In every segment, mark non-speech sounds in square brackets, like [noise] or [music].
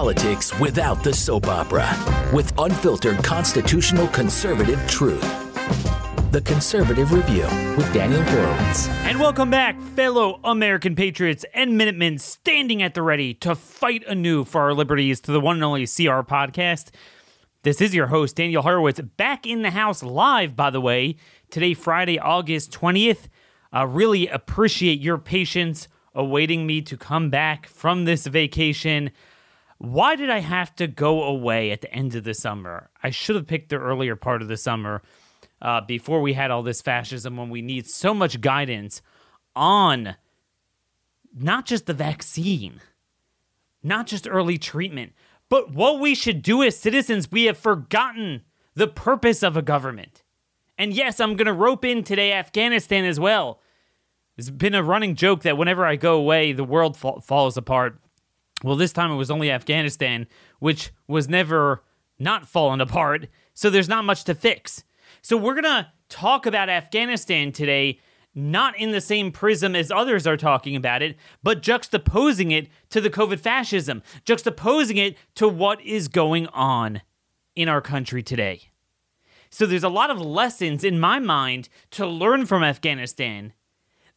politics without the soap opera with unfiltered constitutional conservative truth. The Conservative Review with Daniel Horowitz. And welcome back, fellow American patriots and Minutemen standing at the ready to fight anew for our liberties to the one and only CR podcast. This is your host, Daniel Horowitz, back in the house live, by the way, today, Friday, August 20th. Uh, really appreciate your patience awaiting me to come back from this vacation. Why did I have to go away at the end of the summer? I should have picked the earlier part of the summer uh, before we had all this fascism when we need so much guidance on not just the vaccine, not just early treatment, but what we should do as citizens. We have forgotten the purpose of a government. And yes, I'm going to rope in today Afghanistan as well. It's been a running joke that whenever I go away, the world fa- falls apart. Well, this time it was only Afghanistan, which was never not fallen apart. So there's not much to fix. So we're going to talk about Afghanistan today, not in the same prism as others are talking about it, but juxtaposing it to the COVID fascism, juxtaposing it to what is going on in our country today. So there's a lot of lessons in my mind to learn from Afghanistan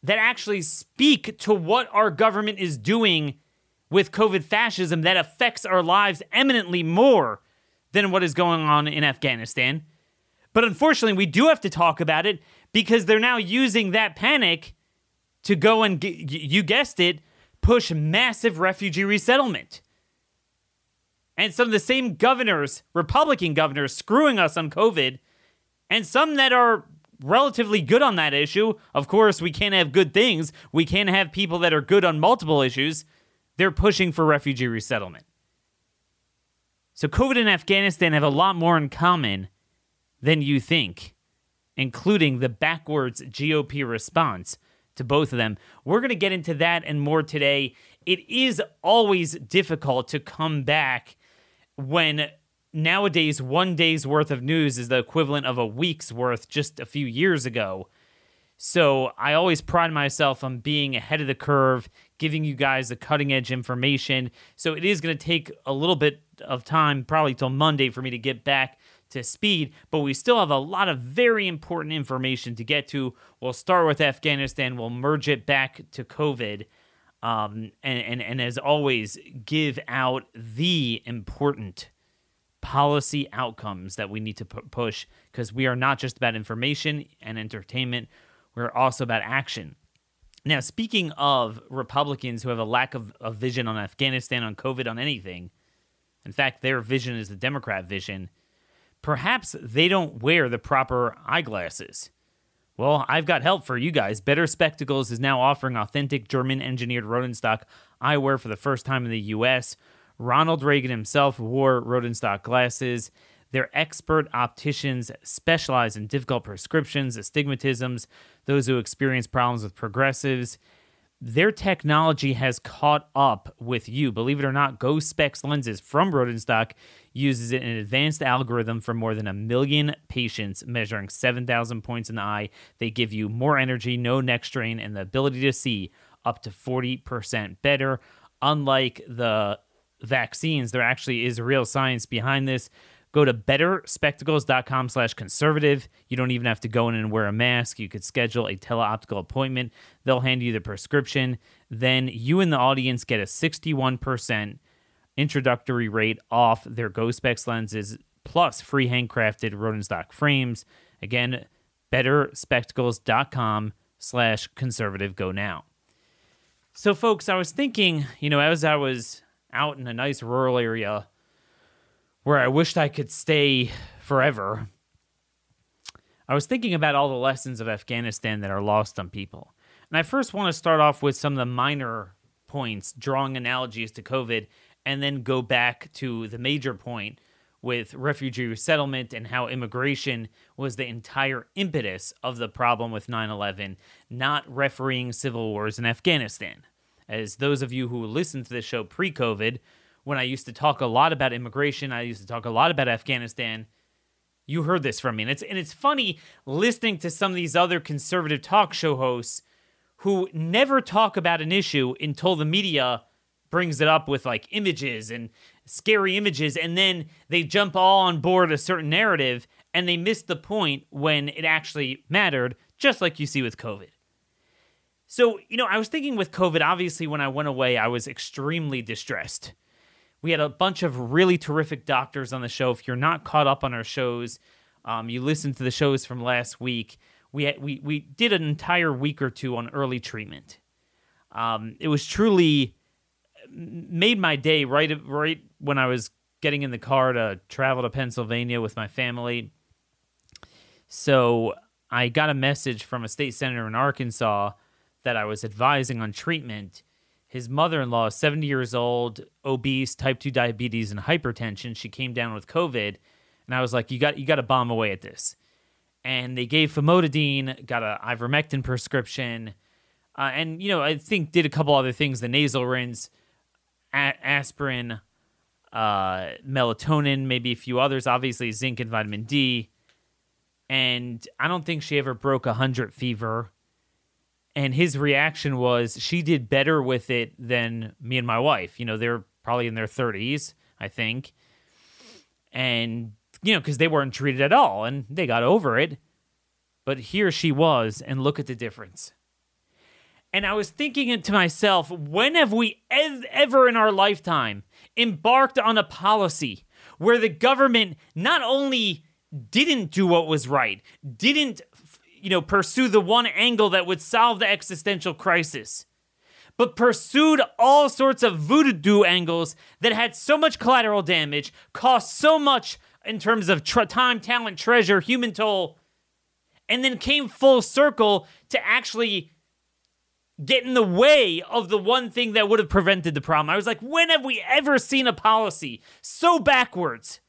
that actually speak to what our government is doing with COVID fascism that affects our lives eminently more than what is going on in Afghanistan. But unfortunately, we do have to talk about it because they're now using that panic to go and, you guessed it, push massive refugee resettlement. And some of the same governors, Republican governors, screwing us on COVID, and some that are relatively good on that issue. Of course, we can't have good things. We can't have people that are good on multiple issues. They're pushing for refugee resettlement. So, COVID and Afghanistan have a lot more in common than you think, including the backwards GOP response to both of them. We're going to get into that and more today. It is always difficult to come back when nowadays one day's worth of news is the equivalent of a week's worth just a few years ago. So I always pride myself on being ahead of the curve, giving you guys the cutting edge information. So it is going to take a little bit of time, probably till Monday, for me to get back to speed, but we still have a lot of very important information to get to. We'll start with Afghanistan, we'll merge it back to COVID. Um, and, and, and as always, give out the important policy outcomes that we need to push because we are not just about information and entertainment, we're also about action. Now, speaking of Republicans who have a lack of, of vision on Afghanistan, on COVID, on anything, in fact, their vision is the Democrat vision perhaps they don't wear the proper eyeglasses. Well, I've got help for you guys. Better Spectacles is now offering authentic German engineered Rodenstock eyewear for the first time in the US. Ronald Reagan himself wore Rodenstock glasses. Their expert opticians specialize in difficult prescriptions, astigmatisms, those who experience problems with progressives their technology has caught up with you. Believe it or not, Go Specs lenses from Rodenstock uses an advanced algorithm for more than a million patients, measuring 7,000 points in the eye. They give you more energy, no neck strain, and the ability to see up to 40% better. Unlike the vaccines, there actually is real science behind this. Go to betterspectacles.com slash conservative. You don't even have to go in and wear a mask. You could schedule a teleoptical appointment. They'll hand you the prescription. Then you and the audience get a 61% introductory rate off their Go Specs lenses plus free handcrafted Rodenstock frames. Again, betterspectacles.com slash conservative. Go now. So, folks, I was thinking, you know, as I was out in a nice rural area where I wished I could stay forever, I was thinking about all the lessons of Afghanistan that are lost on people. And I first want to start off with some of the minor points, drawing analogies to COVID, and then go back to the major point with refugee resettlement and how immigration was the entire impetus of the problem with 9 11, not refereeing civil wars in Afghanistan. As those of you who listened to this show pre COVID when I used to talk a lot about immigration, I used to talk a lot about Afghanistan. You heard this from me. And it's and it's funny listening to some of these other conservative talk show hosts who never talk about an issue until the media brings it up with like images and scary images, and then they jump all on board a certain narrative and they miss the point when it actually mattered, just like you see with COVID. So, you know, I was thinking with COVID, obviously, when I went away, I was extremely distressed. We had a bunch of really terrific doctors on the show. If you're not caught up on our shows, um, you listened to the shows from last week. We, had, we, we did an entire week or two on early treatment. Um, it was truly made my day right right when I was getting in the car to travel to Pennsylvania with my family. So I got a message from a state senator in Arkansas that I was advising on treatment. His mother in law, is 70 years old, obese, type 2 diabetes, and hypertension. She came down with COVID. And I was like, you got, you got to bomb away at this. And they gave famotidine, got a ivermectin prescription. Uh, and, you know, I think did a couple other things the nasal rinse, a- aspirin, uh, melatonin, maybe a few others, obviously zinc and vitamin D. And I don't think she ever broke a 100 fever and his reaction was she did better with it than me and my wife. You know, they're probably in their 30s, I think. And, you know, because they weren't treated at all and they got over it. But here she was, and look at the difference. And I was thinking to myself, when have we ever in our lifetime embarked on a policy where the government not only didn't do what was right, didn't you know, pursue the one angle that would solve the existential crisis, but pursued all sorts of voodoo angles that had so much collateral damage, cost so much in terms of tr- time, talent, treasure, human toll, and then came full circle to actually get in the way of the one thing that would have prevented the problem. I was like, when have we ever seen a policy so backwards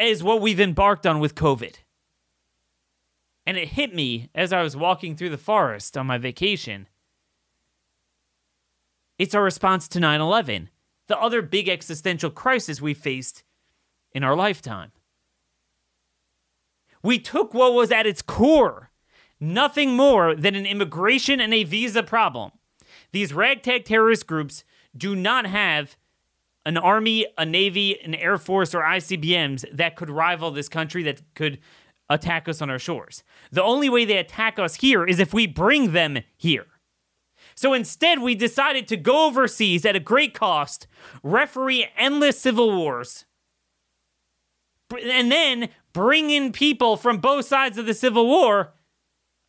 as what we've embarked on with COVID? And it hit me as I was walking through the forest on my vacation. It's our response to 9 11, the other big existential crisis we faced in our lifetime. We took what was at its core nothing more than an immigration and a visa problem. These ragtag terrorist groups do not have an army, a navy, an air force, or ICBMs that could rival this country, that could attack us on our shores. The only way they attack us here is if we bring them here. So instead, we decided to go overseas at a great cost, referee endless civil wars, and then bring in people from both sides of the civil war,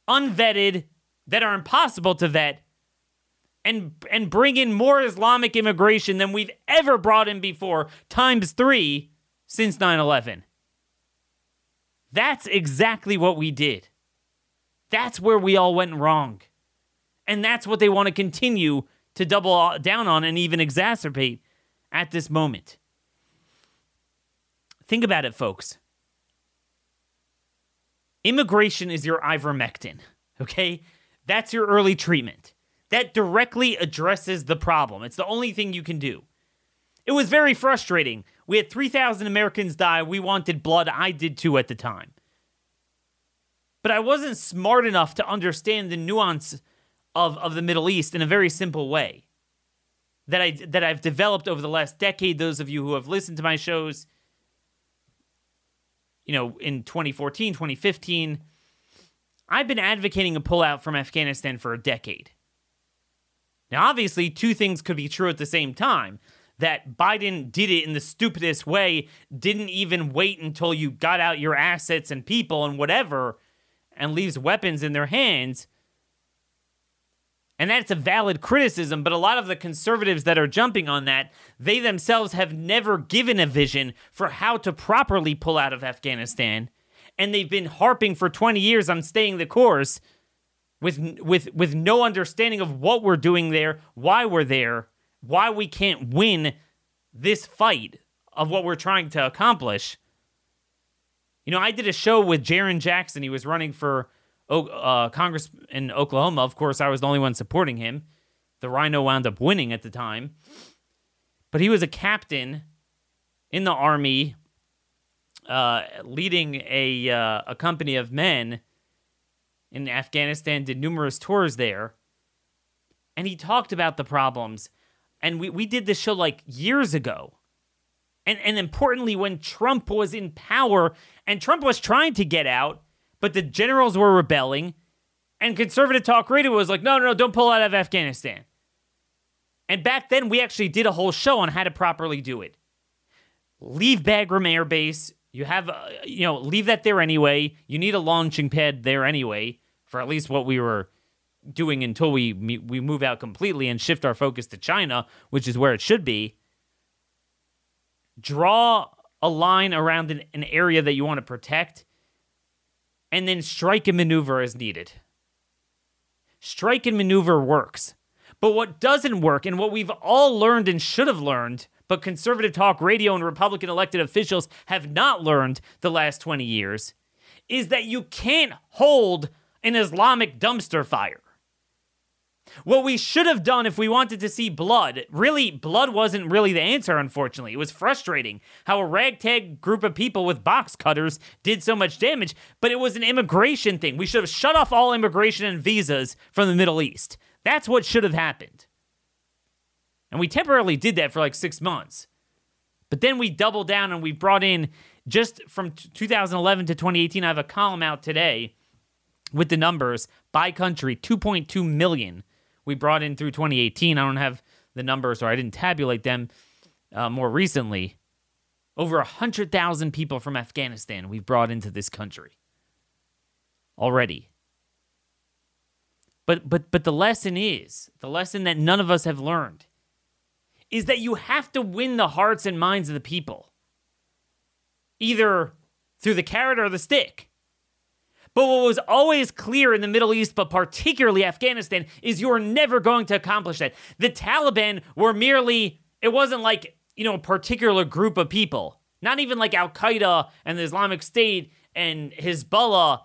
unvetted, that are impossible to vet, and, and bring in more Islamic immigration than we've ever brought in before, times three since 9 11. That's exactly what we did. That's where we all went wrong. And that's what they want to continue to double down on and even exacerbate at this moment. Think about it, folks. Immigration is your ivermectin, okay? That's your early treatment. That directly addresses the problem. It's the only thing you can do. It was very frustrating we had 3,000 Americans die. We wanted blood. I did too at the time. But I wasn't smart enough to understand the nuance of, of the Middle East in a very simple way that I that I've developed over the last decade. Those of you who have listened to my shows, you know, in 2014, 2015, I've been advocating a pullout from Afghanistan for a decade. Now, obviously, two things could be true at the same time that Biden did it in the stupidest way, didn't even wait until you got out your assets and people and whatever, and leaves weapons in their hands. And that's a valid criticism, but a lot of the conservatives that are jumping on that, they themselves have never given a vision for how to properly pull out of Afghanistan. And they've been harping for 20 years on staying the course with with with no understanding of what we're doing there, why we're there, why we can't win this fight of what we're trying to accomplish. You know, I did a show with Jarin Jackson. He was running for uh, Congress in Oklahoma. Of course, I was the only one supporting him. The RINO wound up winning at the time. But he was a captain in the Army, uh, leading a, uh, a company of men in Afghanistan, did numerous tours there. And he talked about the problems And we, we did this show like years ago. And, and importantly, when Trump was in power and Trump was trying to get out, but the generals were rebelling, and conservative talk radio was like, no, no, no, don't pull out of Afghanistan. And back then, we actually did a whole show on how to properly do it. Leave Bagram Air Base. You have, uh, you know, leave that there anyway. You need a launching pad there anyway, for at least what we were doing until we we move out completely and shift our focus to China, which is where it should be. Draw a line around an, an area that you want to protect, and then strike and maneuver as needed. Strike and maneuver works. But what doesn't work, and what we've all learned and should have learned, but conservative talk radio and Republican elected officials have not learned the last 20 years, is that you can't hold an Islamic dumpster fire. What we should have done if we wanted to see blood, really, blood wasn't really the answer, unfortunately. It was frustrating how a ragtag group of people with box cutters did so much damage, but it was an immigration thing. We should have shut off all immigration and visas from the Middle East. That's what should have happened. And we temporarily did that for like six months. But then we doubled down and we brought in just from 2011 to 2018. I have a column out today with the numbers by country 2.2 million we brought in through 2018. I don't have the numbers or I didn't tabulate them uh, more recently. Over 100,000 people from Afghanistan we've brought into this country already. But but but the lesson is, the lesson that none of us have learned is that you have to win the hearts and minds of the people. Either through the carrot or the stick. But what was always clear in the Middle East, but particularly Afghanistan, is you're never going to accomplish that. The Taliban were merely, it wasn't like, you know, a particular group of people, not even like Al Qaeda and the Islamic State and Hezbollah.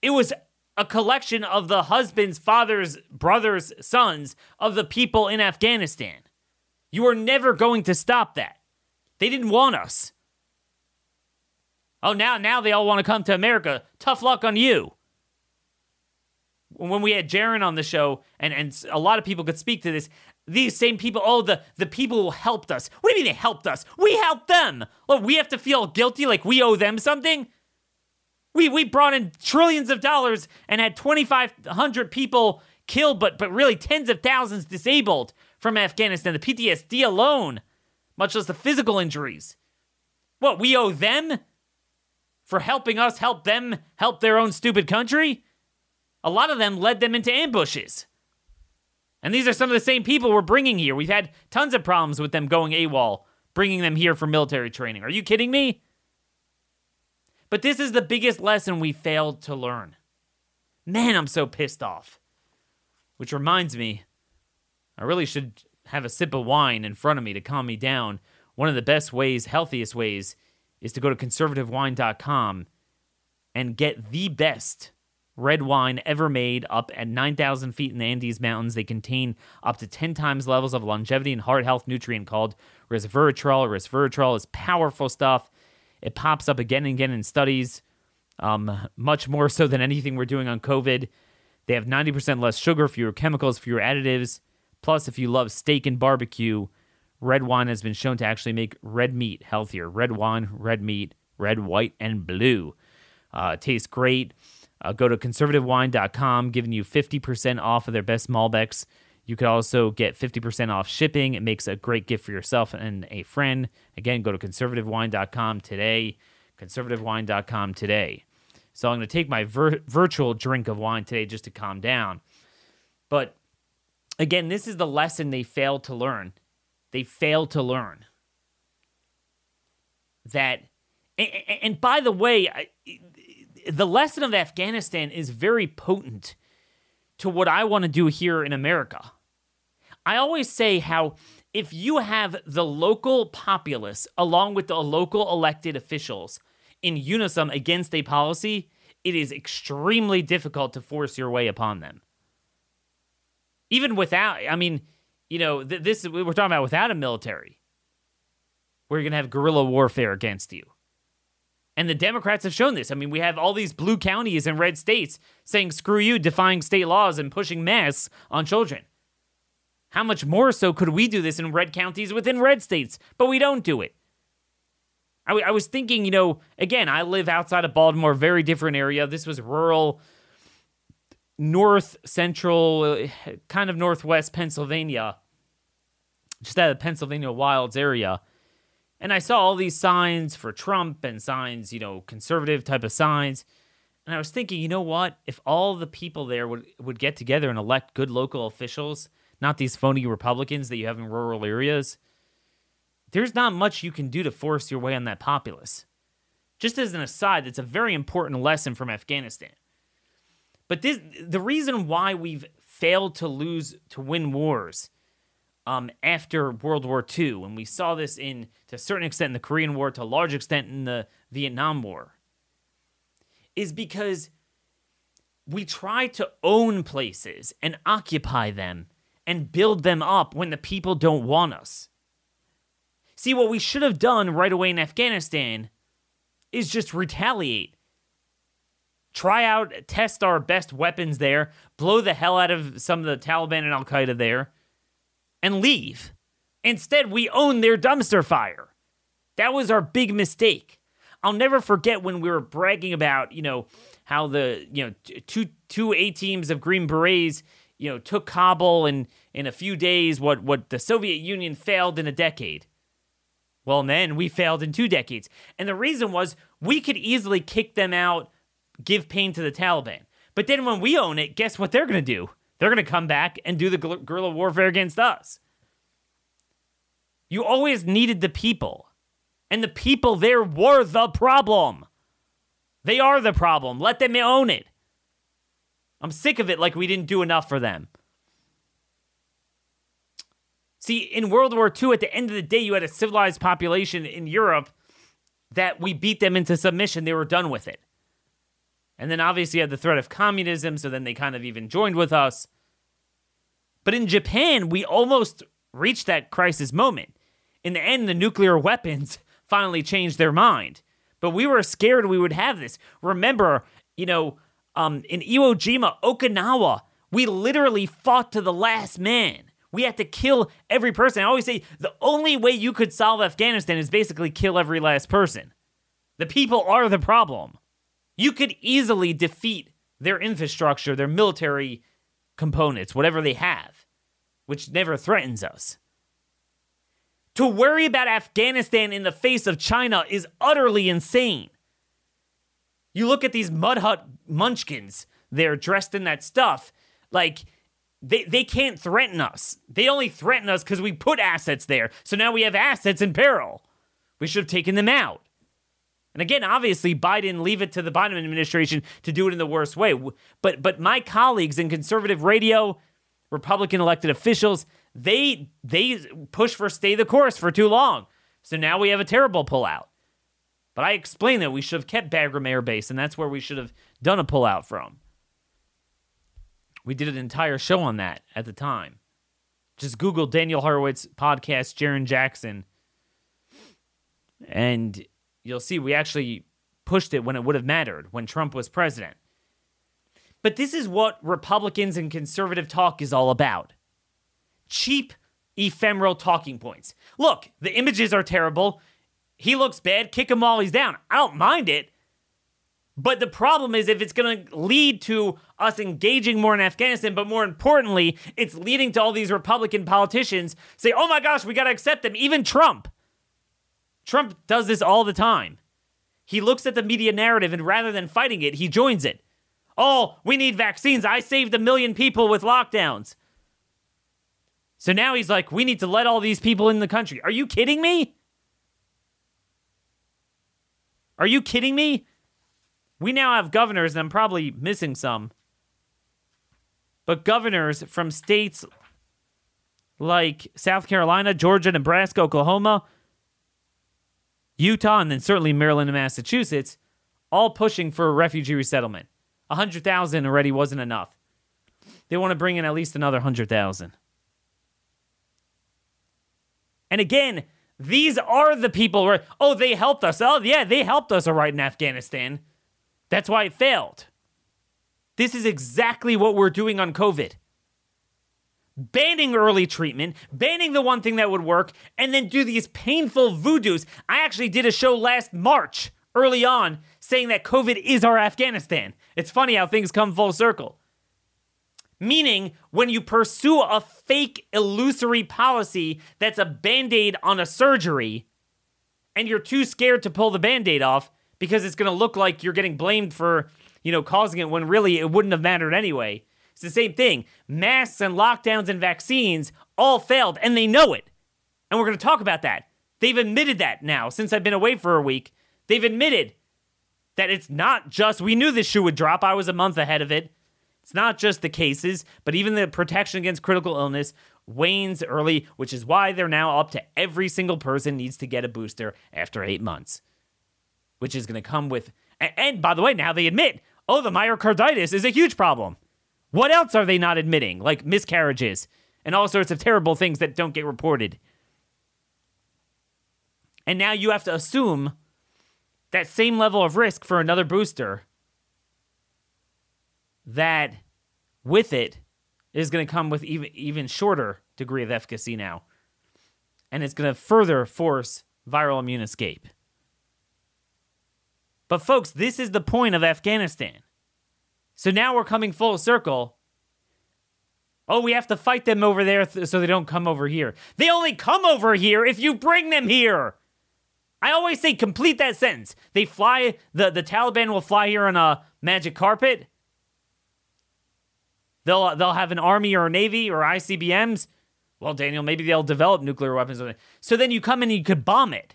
It was a collection of the husbands, fathers, brothers, sons of the people in Afghanistan. You are never going to stop that. They didn't want us. Oh, now now they all want to come to America. Tough luck on you. When we had Jarin on the show, and, and a lot of people could speak to this, these same people, oh, the, the people who helped us. What do you mean they helped us? We helped them. Look, we have to feel guilty like we owe them something? We, we brought in trillions of dollars and had 2,500 people killed, but, but really tens of thousands disabled from Afghanistan. The PTSD alone, much less the physical injuries. What, we owe them? For helping us help them help their own stupid country? A lot of them led them into ambushes. And these are some of the same people we're bringing here. We've had tons of problems with them going AWOL, bringing them here for military training. Are you kidding me? But this is the biggest lesson we failed to learn. Man, I'm so pissed off. Which reminds me, I really should have a sip of wine in front of me to calm me down. One of the best ways, healthiest ways, is to go to conservativewine.com and get the best red wine ever made up at 9,000 feet in the Andes Mountains. They contain up to 10 times levels of longevity and heart health nutrient called resveratrol. Resveratrol is powerful stuff. It pops up again and again in studies, um, much more so than anything we're doing on COVID. They have 90% less sugar, fewer chemicals, fewer additives. Plus, if you love steak and barbecue, red wine has been shown to actually make red meat healthier. Red wine, red meat, red, white, and blue. Uh, tastes great. Uh, go to conservativewine.com, giving you 50% off of their best Malbecs. You could also get 50% off shipping. It makes a great gift for yourself and a friend. Again, go to conservativewine.com today. Conservativewine.com today. So I'm going to take my vir- virtual drink of wine today just to calm down. But again, this is the lesson they failed to learn they fail to learn. That and, by the way the lesson of afghanistan is very potent to what i want to do here in america. I always say how if you have the local populace along with the local elected officials in unison against a policy it is extremely difficult to force your way upon them. Even without i mean you know, th- this we're talking about without a military, you're going to have guerrilla warfare against you. And the Democrats have shown this. I mean, we have all these blue counties and red states saying, screw you, defying state laws and pushing masks on children. How much more so could we do this in red counties within red states? But we don't do it. I, w- I was thinking, you know, again, I live outside of Baltimore, very different area. This was rural, north central, kind of northwest Pennsylvania, just out of the Pennsylvania Wilds area. And I saw all these signs for Trump and signs, you know, conservative type of signs. And I was thinking, you know what? If all the people there would, would get together and elect good local officials, not these phony Republicans that you have in rural areas, there's not much you can do to force your way on that populace. Just as an aside, that's a very important lesson from Afghanistan. But this, the reason why we've failed to lose to win wars um, after World War II, and we saw this in to a certain extent in the Korean War, to a large extent in the Vietnam War, is because we try to own places and occupy them and build them up when the people don't want us. See, what we should have done right away in Afghanistan is just retaliate. Try out, test our best weapons there, blow the hell out of some of the Taliban and Al Qaeda there, and leave. Instead, we own their dumpster fire. That was our big mistake. I'll never forget when we were bragging about, you know, how the, you know, two two A teams of Green Berets, you know, took Kabul in in a few days what what the Soviet Union failed in a decade. Well, then we failed in two decades. And the reason was we could easily kick them out, give pain to the Taliban. But then when we own it, guess what they're going to do? They're going to come back and do the guerrilla warfare against us. You always needed the people. And the people there were the problem. They are the problem. Let them own it. I'm sick of it like we didn't do enough for them. See, in World War II, at the end of the day, you had a civilized population in Europe that we beat them into submission. They were done with it. And then obviously you had the threat of communism, so then they kind of even joined with us. But in Japan, we almost reached that crisis moment. In the end, the nuclear [laughs] weapons finally changed their mind. But we were scared we would have this. Remember, you know, um, in Iwo Jima, Okinawa, we literally fought to the last man. We had to kill every person. I always say the only way you could solve Afghanistan is basically kill every last person. The people are the problem. You could easily defeat their infrastructure, their military components, whatever they have, which never threatens us. To worry about Afghanistan in the face of China is utterly insane. You look at these mud hut munchkins, they're dressed in that stuff. Like, they, they can't threaten us. They only threaten us because we put assets there. So now we have assets in peril. We should have taken them out. And again, obviously, Biden leave it to the Biden administration to do it in the worst way. But but my colleagues in conservative radio, Republican elected officials, they they push for stay the course for too long. So now we have a terrible pullout. But I explained that we should have kept Bagram Air Base, and that's where we should have done a pullout from. We did an entire show on that at the time. Just Google Daniel Horowitz podcast, Jarin Jackson, and you'll see we actually pushed it when it would have mattered when Trump was president. But this is what Republicans and conservative talk is all about cheap, ephemeral talking points. Look, the images are terrible. He looks bad. Kick him while he's down. I don't mind it. But the problem is if it's going to lead to us engaging more in Afghanistan, but more importantly, it's leading to all these Republican politicians say, oh my gosh, we got to accept them. Even Trump. Trump does this all the time. He looks at the media narrative and rather than fighting it, he joins it. Oh, we need vaccines. I saved a million people with lockdowns. So now he's like, we need to let all these people in the country. Are you kidding me? Are you kidding me? We now have governors, and I'm probably missing some, but governors from states like South Carolina, Georgia, Nebraska, Oklahoma, Utah, and then certainly Maryland and Massachusetts, all pushing for refugee resettlement. 100,000 already wasn't enough. They want to bring in at least another 100,000. And again, these are the people where, oh, they helped us. Oh, yeah, they helped us all right in Afghanistan. That's why it failed. This is exactly what we're doing on COVID. Banning early treatment, banning the one thing that would work, and then do these painful voodoos. I actually did a show last March, early on, saying that COVID is our Afghanistan. It's funny how things come full circle. Meaning, when you pursue a fake, illusory policy that's a band aid on a surgery, and you're too scared to pull the band aid off because it's going to look like you're getting blamed for, you know, causing it when really it wouldn't have mattered anyway. It's the same thing. Masks and lockdowns and vaccines all failed, and they know it. And we're going to talk about that. They've admitted that now since I've been away for a week. They've admitted that it's not just, we knew this shoe would drop. I was a month ahead of it. It's not just the cases, but even the protection against critical illness wanes early, which is why they're now up to every single person needs to get a booster after eight months, which is going to come with. And, and by the way, now they admit, oh, the myocarditis is a huge problem. What else are they not admitting? Like miscarriages and all sorts of terrible things that don't get reported. And now you have to assume that same level of risk for another booster that with it is going to come with even even shorter degree of efficacy now. And it's going to further force viral immune escape. But folks, this is the point of Afghanistan. So now we're coming full circle. Oh, we have to fight them over there th- so they don't come over here. They only come over here if you bring them here. I always say complete that sentence. They fly the the Taliban will fly here on a magic carpet. They'll uh, they'll have an army or a navy or ICBMs. Well, Daniel, maybe they'll develop nuclear weapons. So then you come in and you could bomb it.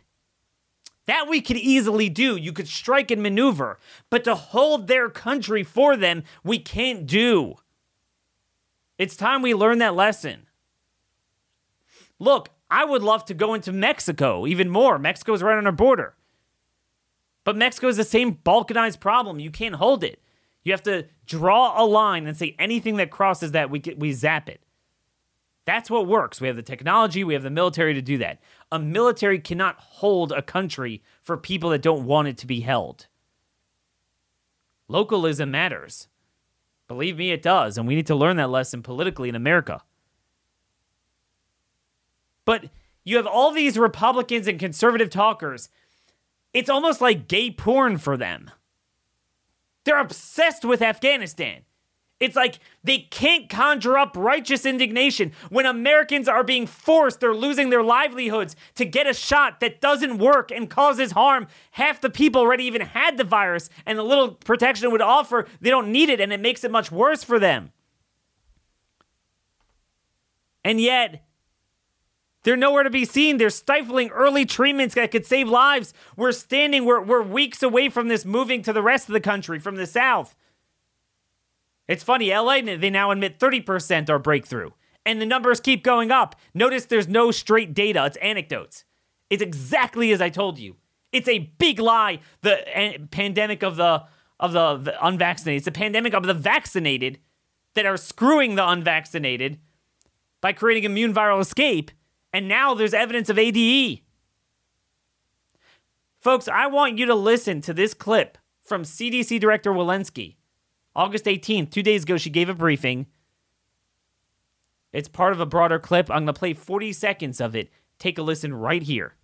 That we could easily do. You could strike and maneuver. But to hold their country for them, we can't do. It's time we learn that lesson. Look, I would love to go into Mexico even more. Mexico's right on our border. But Mexico is the same balkanized problem. You can't hold it. You have to draw a line and say anything that crosses that, we, we zap it. That's what works. We have the technology, we have the military to do that. A military cannot hold a country for people that don't want it to be held. Localism matters. Believe me, it does. And we need to learn that lesson politically in America. But you have all these Republicans and conservative talkers. It's almost like gay porn for them. They're obsessed with Afghanistan. It's like they can't conjure up righteous indignation when Americans are being forced, they're losing their livelihoods to get a shot that doesn't work and causes harm. Half the people already even had the virus, and the little protection it would offer, they don't need it, and it makes it much worse for them. And yet, they're nowhere to be seen. They're stifling early treatments that could save lives. We're standing, we're, we're weeks away from this moving to the rest of the country from the South. It's funny, LA, they now admit 30% are breakthrough. And the numbers keep going up. Notice there's no straight data, it's anecdotes. It's exactly as I told you. It's a big lie. The eh, pandemic of the of the, the unvaccinated. It's a pandemic of the vaccinated that are screwing the unvaccinated by creating immune viral escape and now there's evidence of ADE. Folks, I want you to listen to this clip from CDC Director Walensky. August 18th, two days ago, she gave a briefing. It's part of a broader clip. I'm going to play 40 seconds of it. Take a listen right here.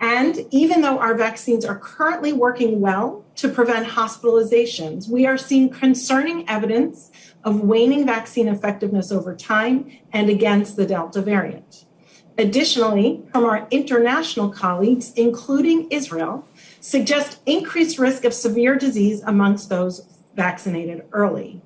And even though our vaccines are currently working well to prevent hospitalizations, we are seeing concerning evidence of waning vaccine effectiveness over time and against the Delta variant. Additionally, from our international colleagues, including Israel, suggest increased risk of severe disease amongst those vaccinated early.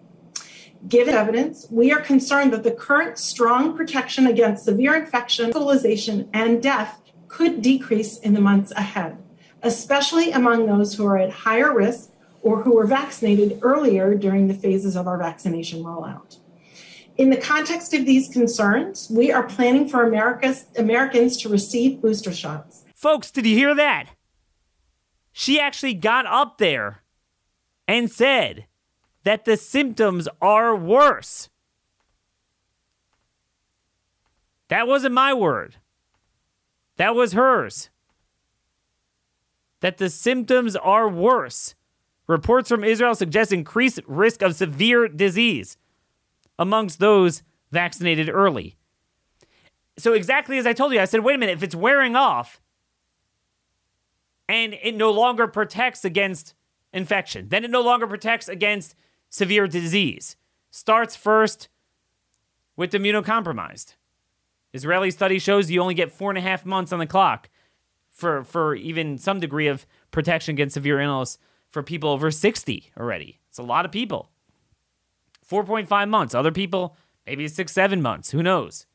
Given evidence, we are concerned that the current strong protection against severe infection, hospitalization, and death could decrease in the months ahead, especially among those who are at higher risk or who were vaccinated earlier during the phases of our vaccination rollout. In the context of these concerns, we are planning for America's, Americans to receive booster shots. Folks, did you hear that? She actually got up there and said that the symptoms are worse. That wasn't my word. That was hers. That the symptoms are worse. Reports from Israel suggest increased risk of severe disease amongst those vaccinated early. So, exactly as I told you, I said, wait a minute, if it's wearing off and it no longer protects against infection, then it no longer protects against severe disease. Starts first with immunocompromised. Israeli study shows you only get four and a half months on the clock for, for even some degree of protection against severe illness for people over 60 already. It's a lot of people. 4.5 months. Other people, maybe six, seven months. Who knows?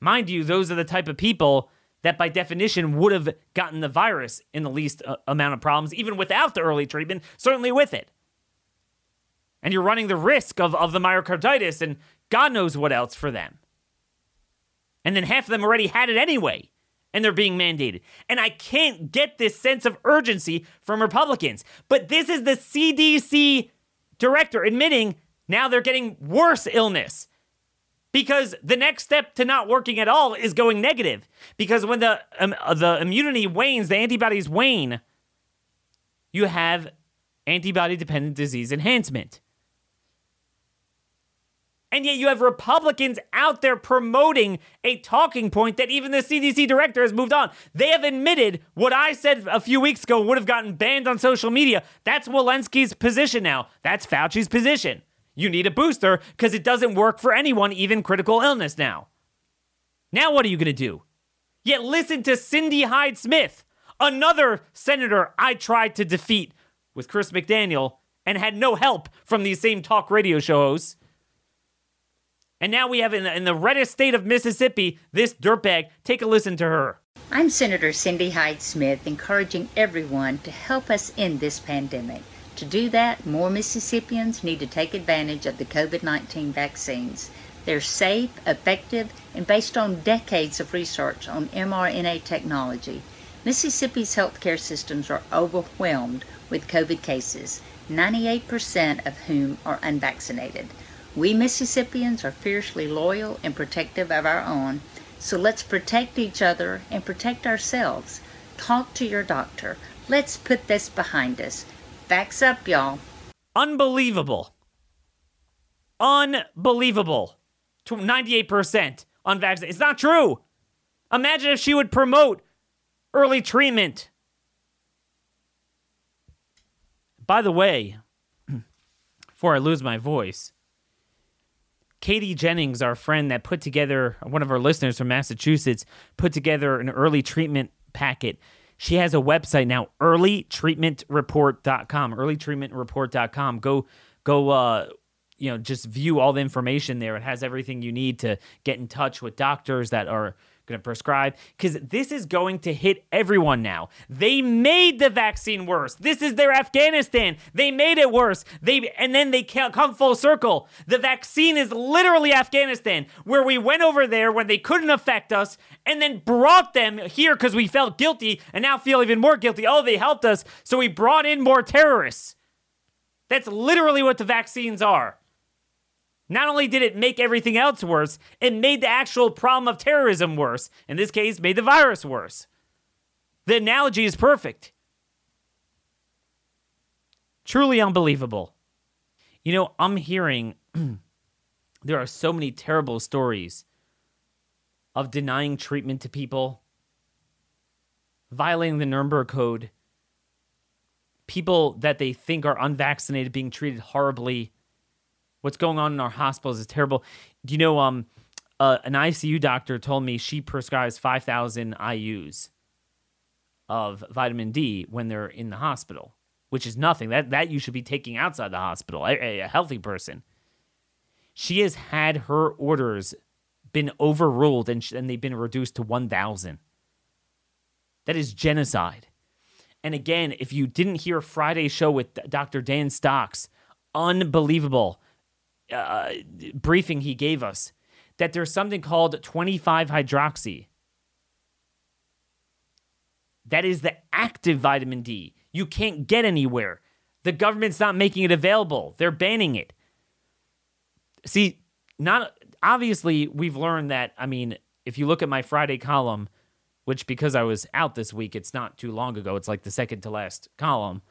Mind you, those are the type of people that by definition would have gotten the virus in the least uh, amount of problems, even without the early treatment, certainly with it. And you're running the risk of, of the myocarditis and God knows what else for them. And then half of them already had it anyway, and they're being mandated. And I can't get this sense of urgency from Republicans. But this is the CDC director admitting now they're getting worse illness because the next step to not working at all is going negative. Because when the um, uh, the immunity wanes, the antibodies wane, you have antibody dependent disease enhancement. And yet you have Republicans out there promoting a talking point that even the CDC director has moved on. They have admitted what I said a few weeks ago would have gotten banned on social media. That's Walensky's position now. That's Fauci's position you need a booster because it doesn't work for anyone, even critical illness now. Now, what are you going to do? Yet listen to Cindy Hyde Smith, another senator I tried to defeat with Chris McDaniel and had no help from these same talk radio shows. And now we have in the, in the reddest state of Mississippi this dirtbag. Take a listen to her. I'm Senator Cindy Hyde Smith, encouraging everyone to help us end this pandemic. To do that, more Mississippians need to take advantage of the COVID 19 vaccines. They're safe, effective, and based on decades of research on mRNA technology. Mississippi's healthcare systems are overwhelmed with COVID cases, 98% of whom are unvaccinated. We Mississippians are fiercely loyal and protective of our own, so let's protect each other and protect ourselves. Talk to your doctor. Let's put this behind us. Backs up, y'all. Unbelievable. Unbelievable. 98% unvaccinated. It's not true. Imagine if she would promote early treatment. By the way, [clears throat] before I lose my voice, Katie Jennings, our friend that put together, one of our listeners from Massachusetts, put together an early treatment packet she has a website now, earlytreatmentreport.com. Earlytreatmentreport.com. Go, go, uh, you know, just view all the information there. It has everything you need to get in touch with doctors that are going to prescribe because this is going to hit everyone now. They made the vaccine worse. This is their Afghanistan. They made it worse. They and then they come full circle. The vaccine is literally Afghanistan, where we went over there when they couldn't affect us, and then brought them here because we felt guilty, and now feel even more guilty. Oh, they helped us, so we brought in more terrorists. That's literally what the vaccines are. Not only did it make everything else worse, it made the actual problem of terrorism worse. In this case, made the virus worse. The analogy is perfect. Truly unbelievable. You know, I'm hearing [clears throat] there are so many terrible stories of denying treatment to people, violating the Nuremberg Code, people that they think are unvaccinated being treated horribly What's going on in our hospitals is terrible. Do you know um uh, an ICU doctor told me she prescribes 5,000 IUs of vitamin D when they're in the hospital, which is nothing. That that you should be taking outside the hospital, a, a healthy person. She has had her orders been overruled and, sh- and they've been reduced to 1,000. That is genocide. And again, if you didn't hear Friday's show with Dr. Dan Stocks, unbelievable uh, briefing he gave us that there's something called 25 hydroxy. That is the active vitamin D. You can't get anywhere. The government's not making it available. They're banning it. See, not obviously we've learned that I mean, if you look at my Friday column, which because I was out this week, it's not too long ago, it's like the second to last column.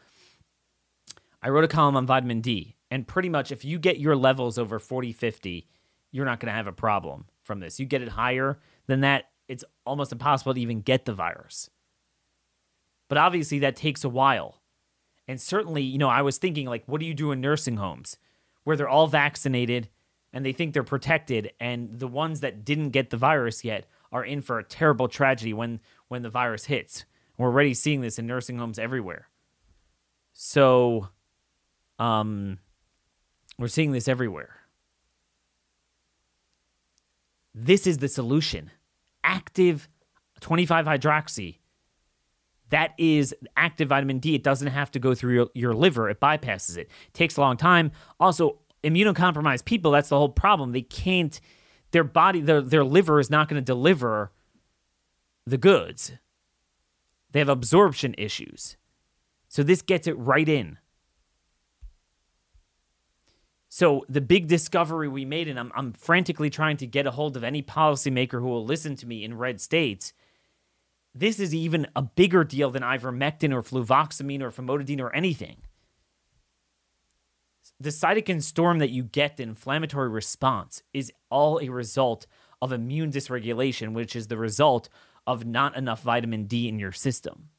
I wrote a column on vitamin D, and pretty much if you get your levels over 40, 50, you're not going to have a problem from this. You get it higher than that, it's almost impossible to even get the virus. But obviously, that takes a while. And certainly, you know, I was thinking, like, what do you do in nursing homes where they're all vaccinated and they think they're protected, and the ones that didn't get the virus yet are in for a terrible tragedy when when the virus hits. We're already seeing this in nursing homes everywhere. So, um, we're seeing this everywhere. This is the solution. Active 25 hydroxy. That is active vitamin D. It doesn't have to go through your, your liver, it bypasses it. it. Takes a long time. Also, immunocompromised people, that's the whole problem. They can't, their body, their, their liver is not going to deliver the goods. They have absorption issues. So this gets it right in. So the big discovery we made, and I'm, I'm frantically trying to get a hold of any policymaker who will listen to me in red states. This is even a bigger deal than ivermectin or fluvoxamine or famotidine or anything. The cytokine storm that you get, the inflammatory response, is all a result of immune dysregulation, which is the result of not enough vitamin D in your system.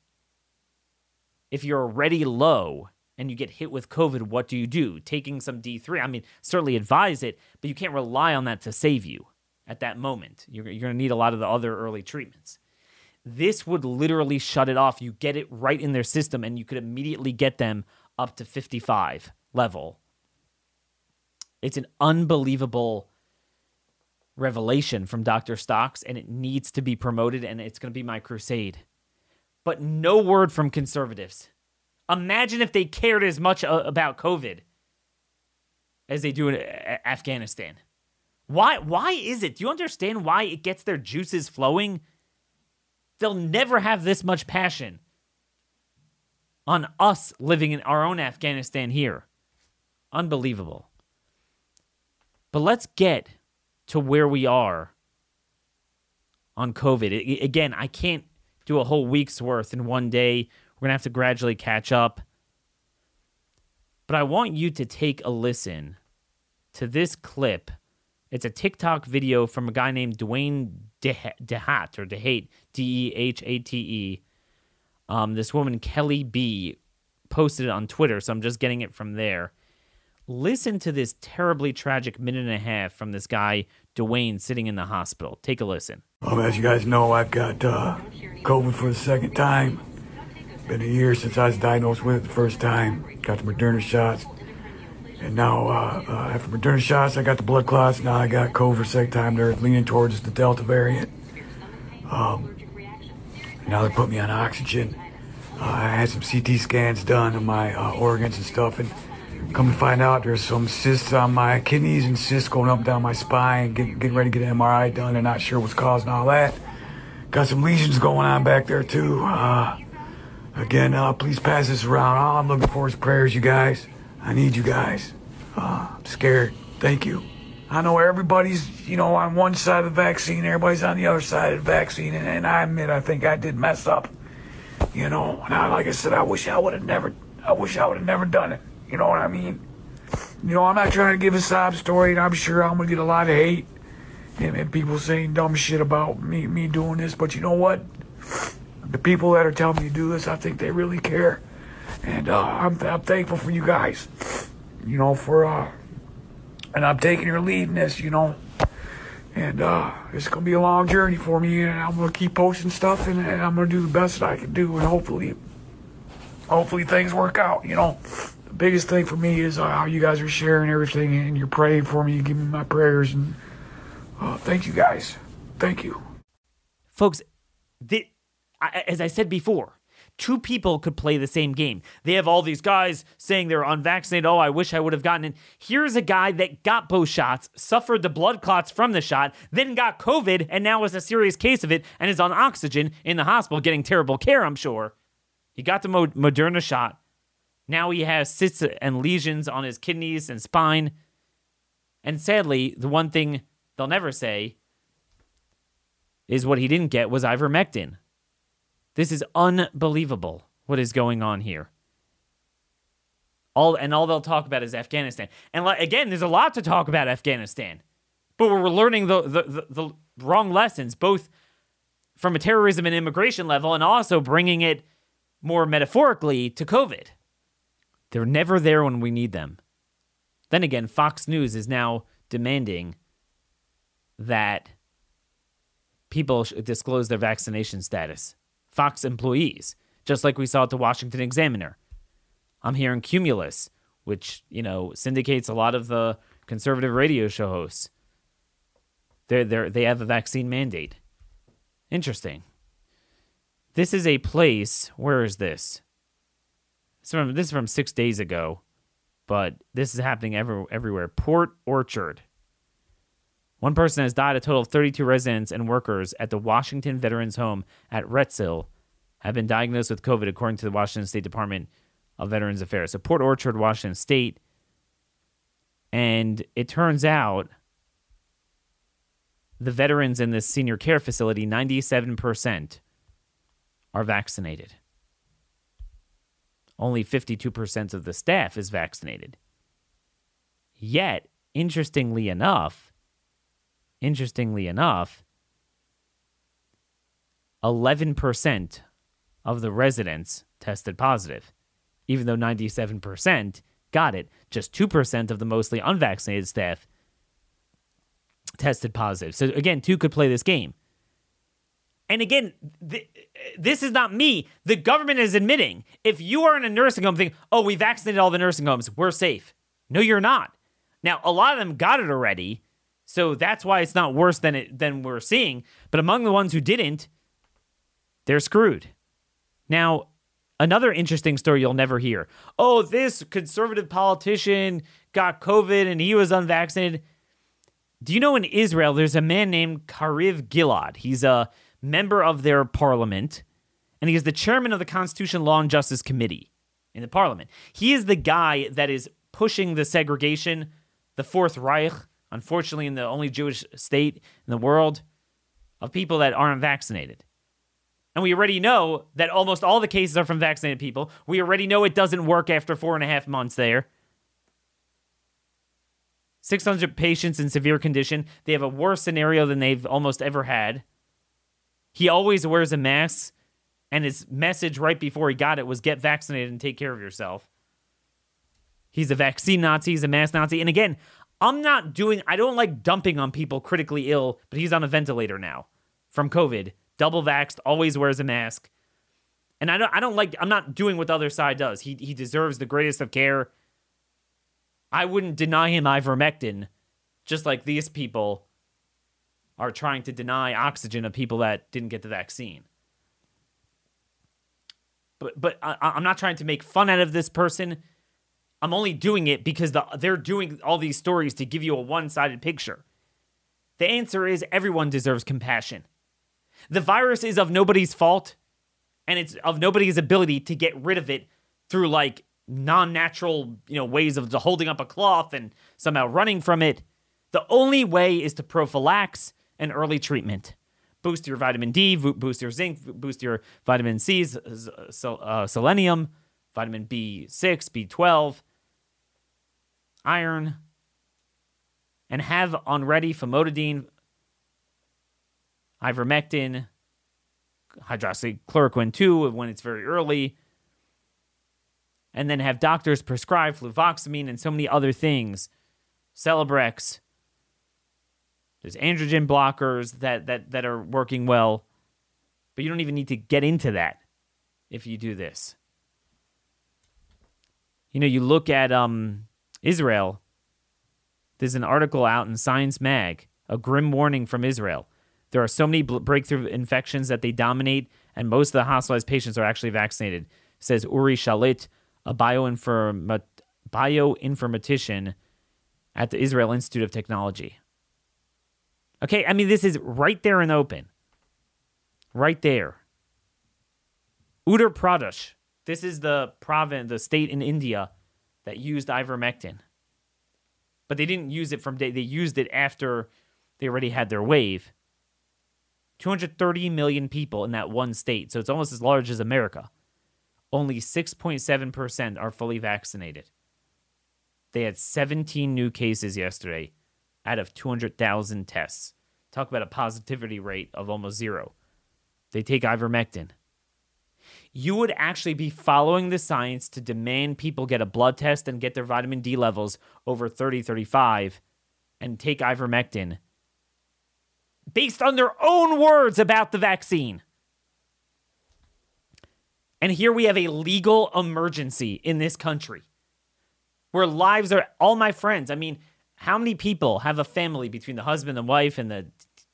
If you're already low and you get hit with COVID, what do you do? Taking some D3, I mean, certainly advise it, but you can't rely on that to save you at that moment. You're, you're going to need a lot of the other early treatments. This would literally shut it off. You get it right in their system, and you could immediately get them up to 55 level. It's an unbelievable revelation from Dr. Stocks, and it needs to be promoted, and it's going to be my crusade. But no word from conservatives. Imagine if they cared as much uh, about COVID as they do in uh, Afghanistan. Why? Why is it? Do you understand why it gets their juices flowing? They'll never have this much passion on us living in our own Afghanistan here. Unbelievable. But let's get to where we are on COVID. Again, I can't do a whole week's worth in one day. We're going to have to gradually catch up. But I want you to take a listen to this clip. It's a TikTok video from a guy named Dwayne DeHat or DeHate, D E H A T E. Um, this woman, Kelly B, posted it on Twitter, so I'm just getting it from there. Listen to this terribly tragic minute and a half from this guy, Dwayne, sitting in the hospital. Take a listen. Well, as you guys know, I've got uh, COVID for the second time. Been a year since I was diagnosed with it the first time. Got the Moderna shots. And now, uh, uh, after Moderna shots, I got the blood clots. Now I got COVID second time. They're leaning towards the Delta variant. Um, now they put me on oxygen. Uh, I had some CT scans done on my uh, organs and stuff, and come to find out there's some cysts on my kidneys and cysts going up down my spine. Get, getting ready to get an MRI done. They're not sure what's causing all that. Got some lesions going on back there too. Again, uh, please pass this around. All I'm looking for is prayers, you guys. I need you guys. Uh, I'm scared. Thank you. I know everybody's, you know, on one side of the vaccine, everybody's on the other side of the vaccine, and, and I admit I think I did mess up. You know, and I, like I said, I wish I would have never, I wish I would have never done it. You know what I mean? You know, I'm not trying to give a sob story, and I'm sure I'm gonna get a lot of hate and, and people saying dumb shit about me, me doing this. But you know what? The people that are telling me to do this, I think they really care. And uh, I'm, I'm thankful for you guys, you know, for, uh, and I'm taking your lead in this, you know. And uh, it's to be a long journey for me, and I'm to keep posting stuff, and, and I'm to do the best that I can do, and hopefully, hopefully things work out, you know. The biggest thing for me is uh, how you guys are sharing everything, and you're praying for me, you give me my prayers, and uh, thank you guys. Thank you. Folks, the as I said before, two people could play the same game. They have all these guys saying they're unvaccinated. Oh, I wish I would have gotten it. Here's a guy that got both shots, suffered the blood clots from the shot, then got COVID, and now is a serious case of it and is on oxygen in the hospital getting terrible care, I'm sure. He got the Moderna shot. Now he has cysts and lesions on his kidneys and spine. And sadly, the one thing they'll never say is what he didn't get was ivermectin. This is unbelievable what is going on here. All and all they'll talk about is Afghanistan. And again, there's a lot to talk about Afghanistan, but we're learning the the, the, the wrong lessons, both from a terrorism and immigration level, and also bringing it more metaphorically to COVID. They're never there when we need them. Then again, Fox News is now demanding that people disclose their vaccination status. Fox employees, just like we saw at the Washington Examiner. I'm hearing Cumulus, which, you know, syndicates a lot of the conservative radio show hosts. They're, they're, they have a vaccine mandate. Interesting. This is a place. Where is this? Is from, this is from six days ago, but this is happening every, everywhere. Port Orchard. One person has died. A total of 32 residents and workers at the Washington Veterans Home at Retsil have been diagnosed with COVID, according to the Washington State Department of Veterans Affairs. So, Port Orchard, Washington State. And it turns out the veterans in this senior care facility, 97% are vaccinated. Only 52% of the staff is vaccinated. Yet, interestingly enough, interestingly enough, 11% of the residents tested positive, even though 97% got it. Just 2% of the mostly unvaccinated staff tested positive. So again, two could play this game. And again, th- this is not me. The government is admitting if you are in a nursing home thinking, oh, we vaccinated all the nursing homes, we're safe. No, you're not. Now, a lot of them got it already. So that's why it's not worse than it than we're seeing. But among the ones who didn't, they're screwed. Now, another interesting story you'll never hear. Oh, this conservative politician got COVID and he was unvaccinated. Do you know in Israel there's a man named Yariv Gilad? He's a member of their parliament, and he is the chairman of the Constitution, Law, and Justice Committee in the parliament. He is the guy that is pushing the segregation, the Fourth Reich, unfortunately, in the only Jewish state in the world, of people that aren't vaccinated. And we already know that almost all the cases are from vaccinated people. We already know it doesn't work after four and a half months there. 600 patients in severe condition. They have a worse scenario than they've almost ever had. He always wears a mask, and his message right before he got it was get vaccinated and take care of yourself. He's a vaccine Nazi, he's a mask Nazi. And again, I'm not doing, I don't like dumping on people critically ill, but he's on a ventilator now from COVID, double vaxxed, always wears a mask. And I don't, I don't like, I'm not doing what the other side does. He, he deserves the greatest of care. I wouldn't deny him ivermectin, just like these people are trying to deny oxygen of people that didn't get the vaccine. But but I, I'm not trying to make fun out of this person. I'm only doing it because the, they're doing all these stories to give you a one-sided picture. The answer is everyone deserves compassion. The virus is of nobody's fault, and it's of nobody's ability to get rid of it through like non-natural, you know, ways of holding up a cloth and somehow running from it. The only way is to prophylax and early treatment. Boost your vitamin D, boost your zinc, boost your vitamin C, uh, selenium, vitamin B6, B12, iron, and have on ready famotidine, ivermectin, hydroxychloroquine 2 when it's very early, and then have doctors prescribe fluvoxamine and so many other things, Celebrex. There's androgen blockers that that that are working well, but you don't even need to get into that if you do this. You know, you look at um, Israel. There's an article out in Science Mag, a grim warning from Israel. There are so many breakthrough infections that they dominate, and most of the hospitalized patients are actually vaccinated. Says Uri Shalit, a bioinformat- bioinformatician at the Israel Institute of Technology. Okay, I mean, this is right there in the open. Right there. Uttar Pradesh. This is the province, the state in India that used ivermectin. But they didn't use it from day, they used it after they already had their wave. 230 million people in that one state, so it's almost as large as America only 6.7% are fully vaccinated. They had 17 new cases yesterday out of 200,000 tests. Talk about a positivity rate of almost zero. They take ivermectin. You would actually be following the science to demand people get a blood test and get their vitamin D levels over 30, 35 and take ivermectin based on their own words about the vaccine. And here we have a legal emergency in this country where lives are all my friends. I mean, how many people have a family between the husband and wife and the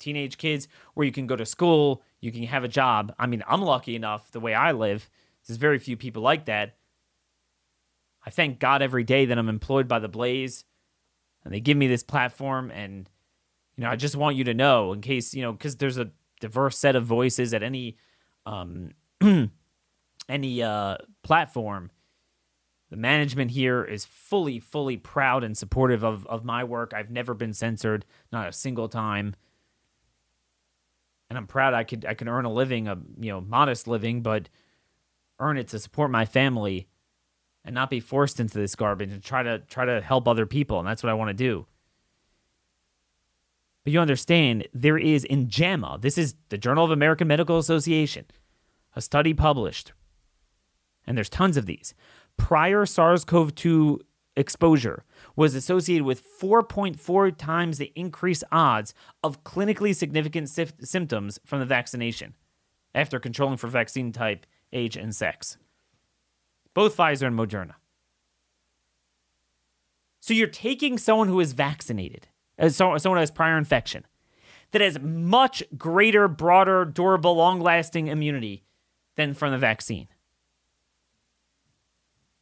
teenage kids where you can go to school, you can have a job? I mean, I'm lucky enough the way I live. There's very few people like that. I thank God every day that I'm employed by the Blaze and they give me this platform and you know, I just want you to know in case, you know, cuz there's a diverse set of voices at any um [clears throat] any uh platform the management here is fully, fully proud and supportive of, of my work. I've never been censored, not a single time. And I'm proud I could I can earn a living, a you know, modest living, but earn it to support my family and not be forced into this garbage and try to try to help other people. And that's what I want to do. But you understand, there is in JAMA, this is the Journal of American Medical Association, a study published, and there's tons of these prior SARS CoV 2 exposure was associated with 4.4 times the increased odds of clinically significant symptoms from the vaccination after controlling for vaccine type, age, and sex. Both Pfizer and Moderna. So you're taking someone who is vaccinated, uh, someone who has prior infection, that has much greater, broader, durable, long lasting immunity than from the vaccine.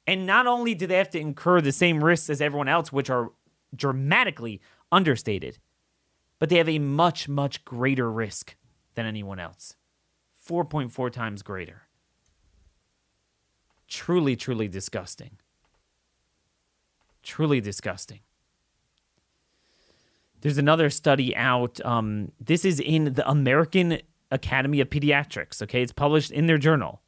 And not only do they have to incur the same risks as everyone else, which are dramatically understated, but they have a much, much greater risk than anyone else 4.4 times greater. Truly, truly disgusting. Truly disgusting. There's another study out. Um, this is in the American Academy of Pediatrics. Okay, it's published in their journal.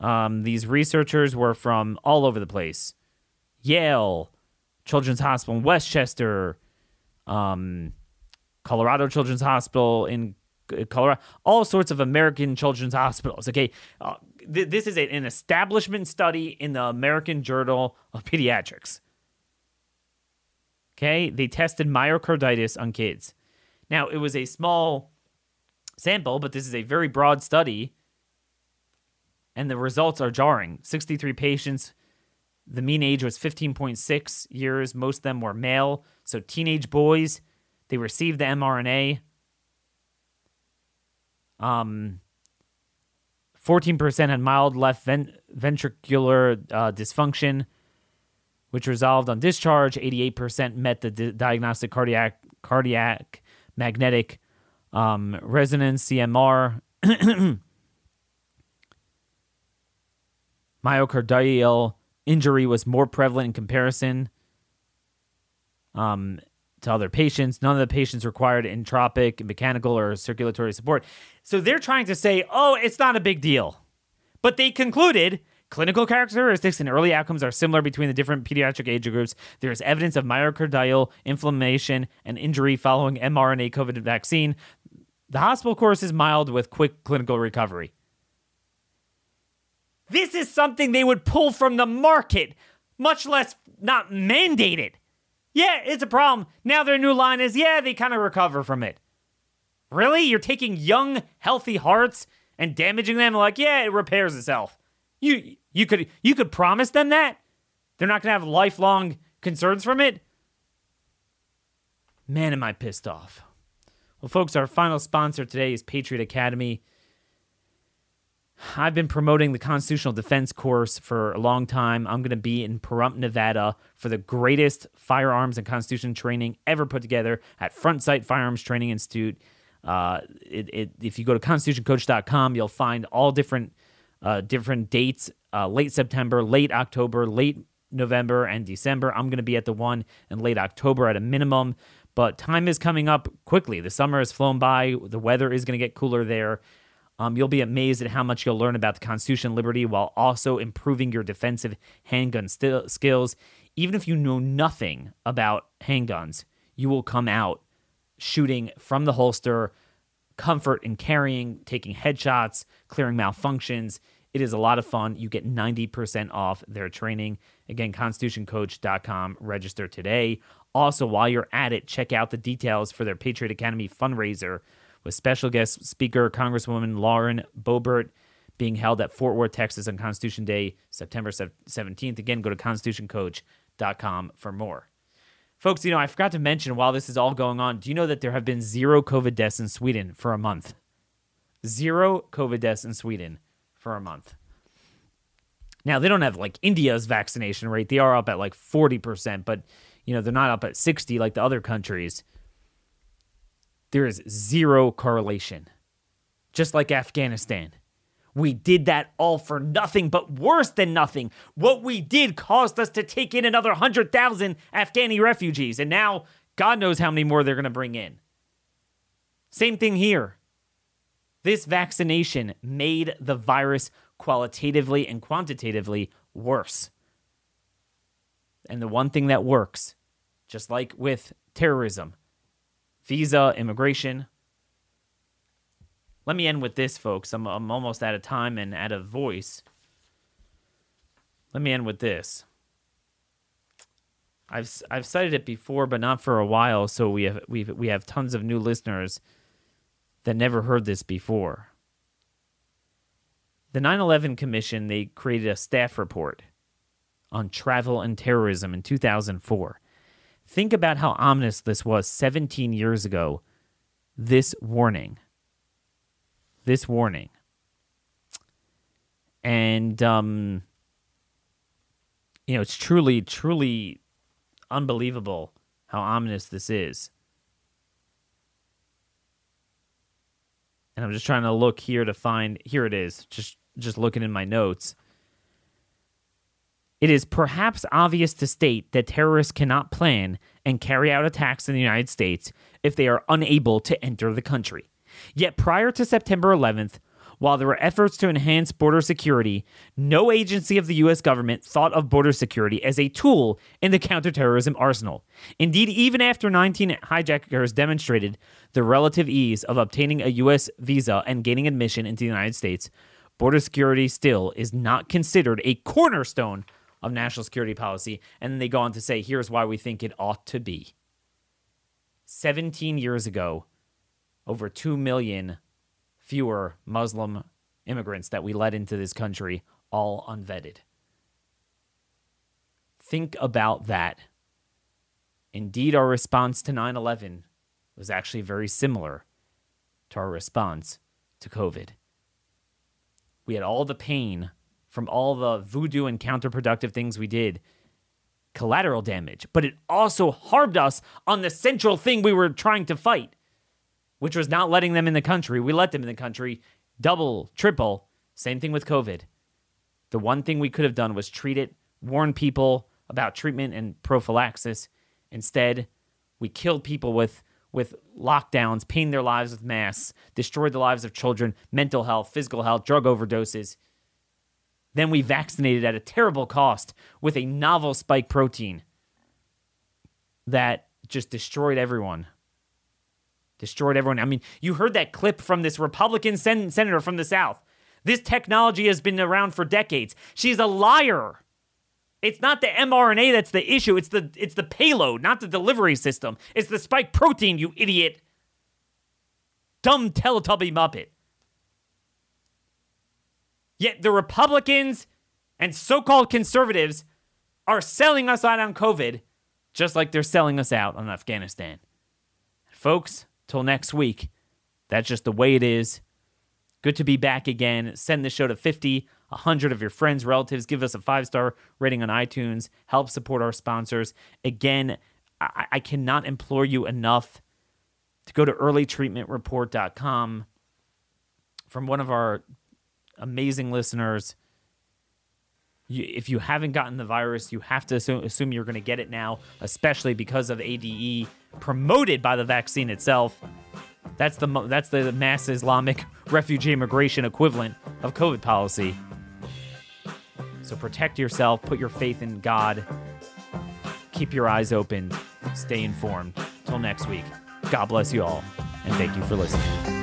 Um, these researchers were from all over the place Yale, Children's Hospital in Westchester, um, Colorado Children's Hospital in Colorado, all sorts of American children's hospitals. Okay, uh, th- this is a, an establishment study in the American Journal of Pediatrics. Okay, they tested myocarditis on kids. Now, it was a small sample, but this is a very broad study and the results are jarring. 63 patients, the mean age was 15.6 years. Most of them were male, so teenage boys. They received the mRNA. Um, 14% had mild left ven- ventricular uh, dysfunction, which resolved on discharge. 88% met the di- diagnostic cardiac cardiac magnetic um, resonance CMR. [clears throat] myocardial injury was more prevalent in comparison um, to other patients. None of the patients required inotropic, mechanical, or circulatory support. So they're trying to say, oh, it's not a big deal. But they concluded clinical characteristics and early outcomes are similar between the different pediatric age groups. There is evidence of myocardial inflammation and injury following mRNA COVID vaccine. The hospital course is mild with quick clinical recovery. This is something they would pull from the market, much less not mandated. Yeah, it's a problem. Now their new line is yeah, they kind of recover from it. Really? You're taking young, healthy hearts and damaging them like, yeah, it repairs itself. You you could you could promise them that? They're not going to have lifelong concerns from it? Man, am I pissed off. Well, folks, our final sponsor today is Patriot Academy. I've been promoting the constitutional defense course for a long time. I'm going to be in Pahrump, Nevada for the greatest firearms and constitution training ever put together at Front Sight Firearms Training Institute. Uh, it, it, if you go to constitutioncoach.com, you'll find all different uh, different dates uh, late September, late October, late November, and December. I'm going to be at the one in late October at a minimum. But time is coming up quickly. The summer has flown by. The weather is going to get cooler there. Um, you'll be amazed at how much you'll learn about the Constitution liberty while also improving your defensive handgun st- skills. Even if you know nothing about handguns, you will come out shooting from the holster, comfort in carrying, taking headshots, clearing malfunctions. It is a lot of fun. You get 90% off their training. Again, constitutioncoach.com. Register today. Also, while you're at it, check out the details for their Patriot Academy fundraiser with special guest speaker Congresswoman Lauren Boebert being held at Fort Worth, Texas on Constitution Day, September 17th. Again, go to constitutioncoach.com for more. Folks, you know, I forgot to mention while this is all going on, do you know that there have been zero COVID deaths in Sweden for a month? Zero COVID deaths in Sweden for a month. Now, they don't have like India's vaccination rate. They are up at like 40%, but you know, they're not up at 60 like the other countries. There is zero correlation. Just like Afghanistan. We did that all for nothing, but worse than nothing. What we did caused us to take in another 100,000 Afghani refugees, and now God knows how many more they're going to bring in. Same thing here. This vaccination made the virus qualitatively and quantitatively worse. And the one thing that works, just like with terrorism, visa, immigration. Let me end with this, folks. I'm, I'm almost out of time and out of voice. Let me end with this. I've I've cited it before, but not for a while. So we have we we have tons of new listeners that never heard this before. The 9/11 Commission they created a staff report on travel and terrorism in 2004. Think about how ominous this was 17 years ago. This warning. This warning. And, um, you know, it's truly, truly unbelievable how ominous this is. And I'm just trying to look here to find, here it is, just, just looking in my notes. It is perhaps obvious to state that terrorists cannot plan and carry out attacks in the United States if they are unable to enter the country. Yet prior to September 11th, while there were efforts to enhance border security, no agency of the U.S. government thought of border security as a tool in the counterterrorism arsenal. Indeed, even after 19 hijackers demonstrated the relative ease of obtaining a U.S. visa and gaining admission into the United States, border security still is not considered a cornerstone of national security policy. And then they go on to say, here's why we think it ought to be. 17 years ago, over 2 million fewer Muslim immigrants that we let into this country, all unvetted. Think about that. Indeed, our response to 9 11 was actually very similar to our response to COVID. We had all the pain from all the voodoo and counterproductive things we did collateral damage, but it also harmed us on the central thing we were trying to fight, which was not letting them in the country. We let them in the country, double, triple. Same thing with COVID. The one thing we could have done was treat it, warn people about treatment and prophylaxis. Instead, we killed people with with lockdowns, pained their lives with masks, destroyed the lives of children, mental health, physical health, drug overdoses. Then we vaccinated at a terrible cost with a novel spike protein that just destroyed everyone. Destroyed everyone. I mean, you heard that clip from this Republican sen- senator from the South. This technology has been around for decades. She's a liar. It's not the mRNA that's the issue. It's the it's the payload, not the delivery system. It's the spike protein, you idiot. Dumb Teletubby Muppet. Yet the Republicans and so called conservatives are selling us out on COVID just like they're selling us out on Afghanistan. Folks, till next week, that's just the way it is. Good to be back again. Send the show to 50, 100 of your friends, relatives. Give us a five star rating on iTunes. Help support our sponsors. Again, I, I cannot implore you enough to go to earlytreatmentreport.com from one of our amazing listeners. If you haven't gotten the virus, you have to assume, assume you're going to get it now, especially because of ADE promoted by the vaccine itself. That's the that's the mass Islamic [laughs] refugee immigration equivalent of COVID policy. So protect yourself, put your faith in God, keep your eyes open, stay informed. Till next week, God bless you all, and thank you for listening.